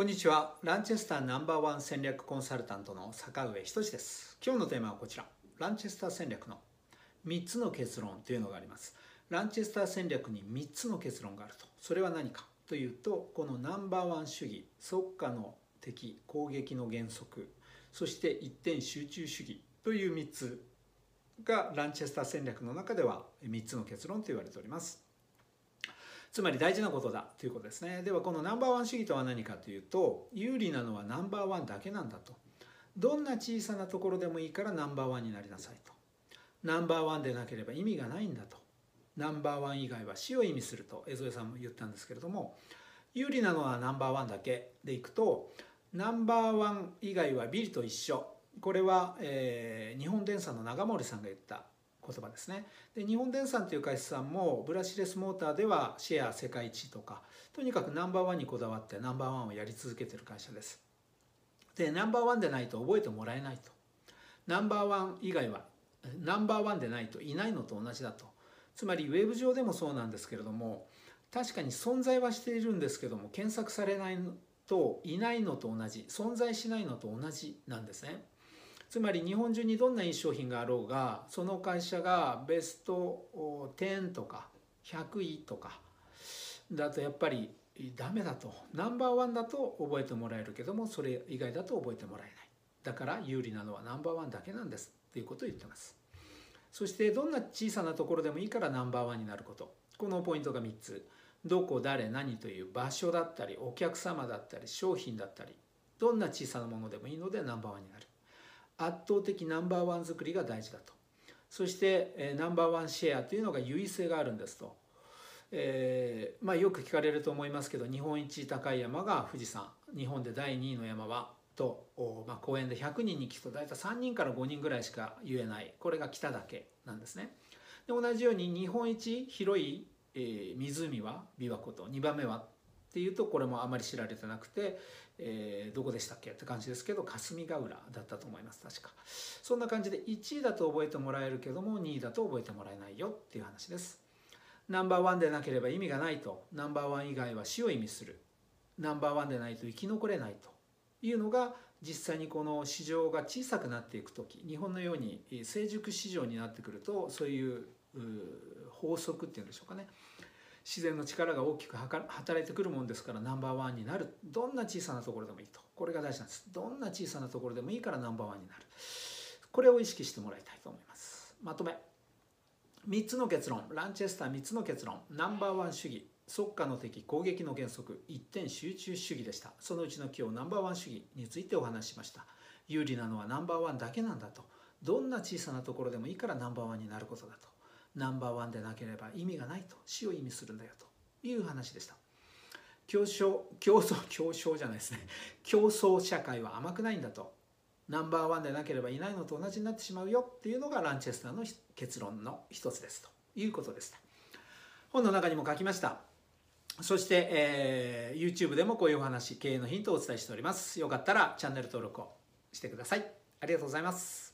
こんにちは。ランチェスターナンバーワン戦略コンサルタントの坂上仁です。今日のテーマはこちら。ランチェスター戦略の3つの結論というのがあります。ランチェスター戦略に3つの結論があると。それは何かというとこのナンバーワン主義即下の敵攻撃の原則そして一点集中主義という3つがランチェスター戦略の中では3つの結論と言われております。つまり大事なことだということですね。ではこのナンバーワン主義とは何かというと有利なのはナンバーワンだけなんだと。どんな小さなところでもいいからナンバーワンになりなさいと。ナンバーワンでなければ意味がないんだと。ナンバーワン以外は死を意味すると江添さんも言ったんですけれども有利なのはナンバーワンだけでいくとナンバーワン以外はビリと一緒。これは、えー、日本電産の長森さんが言った言葉ですね。で日本電産という会社さんもブラシレスモーターではシェア世界一とかとにかくナンバーワンにこだわってナンバーワンをやり続けてる会社です。でナンバーワンでないと覚えてもらえないと。ナンバーワン以外はナンバーワンでないといないのと同じだと。つまりウェブ上でもそうなんですけれども確かに存在はしているんですけども検索されないといないのと同じ存在しないのと同じなんですね。つまり日本中にどんないい商品があろうがその会社がベスト10とか100位とかだとやっぱりダメだとナンバーワンだと覚えてもらえるけどもそれ以外だと覚えてもらえない。だから有利なのはナンバーワンだけなんですっていうことを言ってます。そしてどんな小さなところでもいいからナンバーワンになること。このポイントが3つ。どこ誰何という場所だったりお客様だったり商品だったりどんな小さなものでもいいのでナンバーワンになる。圧倒的ナンバーワン作りが大事だと。そしてナンバーワンシェアというのが優位性があるんですと、えー、まあ、よく聞かれると思いますけど日本一高い山が富士山。日本で第2位の山はと、まあ、公園で100人に聞くと大体3人から5人ぐらいしか言えない。これが北岳なんですね。で同じように日本一広い、えー、湖は琵琶湖と2番目はっていうとこれもあまり知られてなくて、えー、どこでしたっけって感じですけど霞ヶ浦だったと思います確か。そんな感じで1位だと覚えてもらえるけども2位だと覚えてもらえないよっていう話です。ナンバーワンでなければ意味がないと。ナンバーワン以外は死を意味する。ナンバーワンでないと生き残れないというのが実際にこの市場が小さくなっていく時日本のように成熟市場になってくるとそういう法則っていうんでしょうかね。自然の力が大きく働いてくるもんですからナンバーワンになる。どんな小さなところでもいいと。これが大事なんです。どんな小さなところでもいいからナンバーワンになる。これを意識してもらいたいと思います。まとめ。3つの結論。ランチェスター3つの結論。ナンバーワン主義。即下の敵攻撃の原則。一点集中主義でした。そのうちの今日ナンバーワン主義についてお話ししました。有利なのはナンバーワンだけなんだと。どんな小さなところでもいいからナンバーワンになることだと。ナンバーワンでなければ意味がないと死を意味するんだよという話でした。競争競争競争じゃないですね。競争社会は甘くないんだと。ナンバーワンでなければいないのと同じになってしまうよっていうのがランチェスターの結論の一つですということでした。本の中にも書きました。そして、えー、YouTube でもこういうお話経営のヒントをお伝えしております。よかったらチャンネル登録をしてください。ありがとうございます。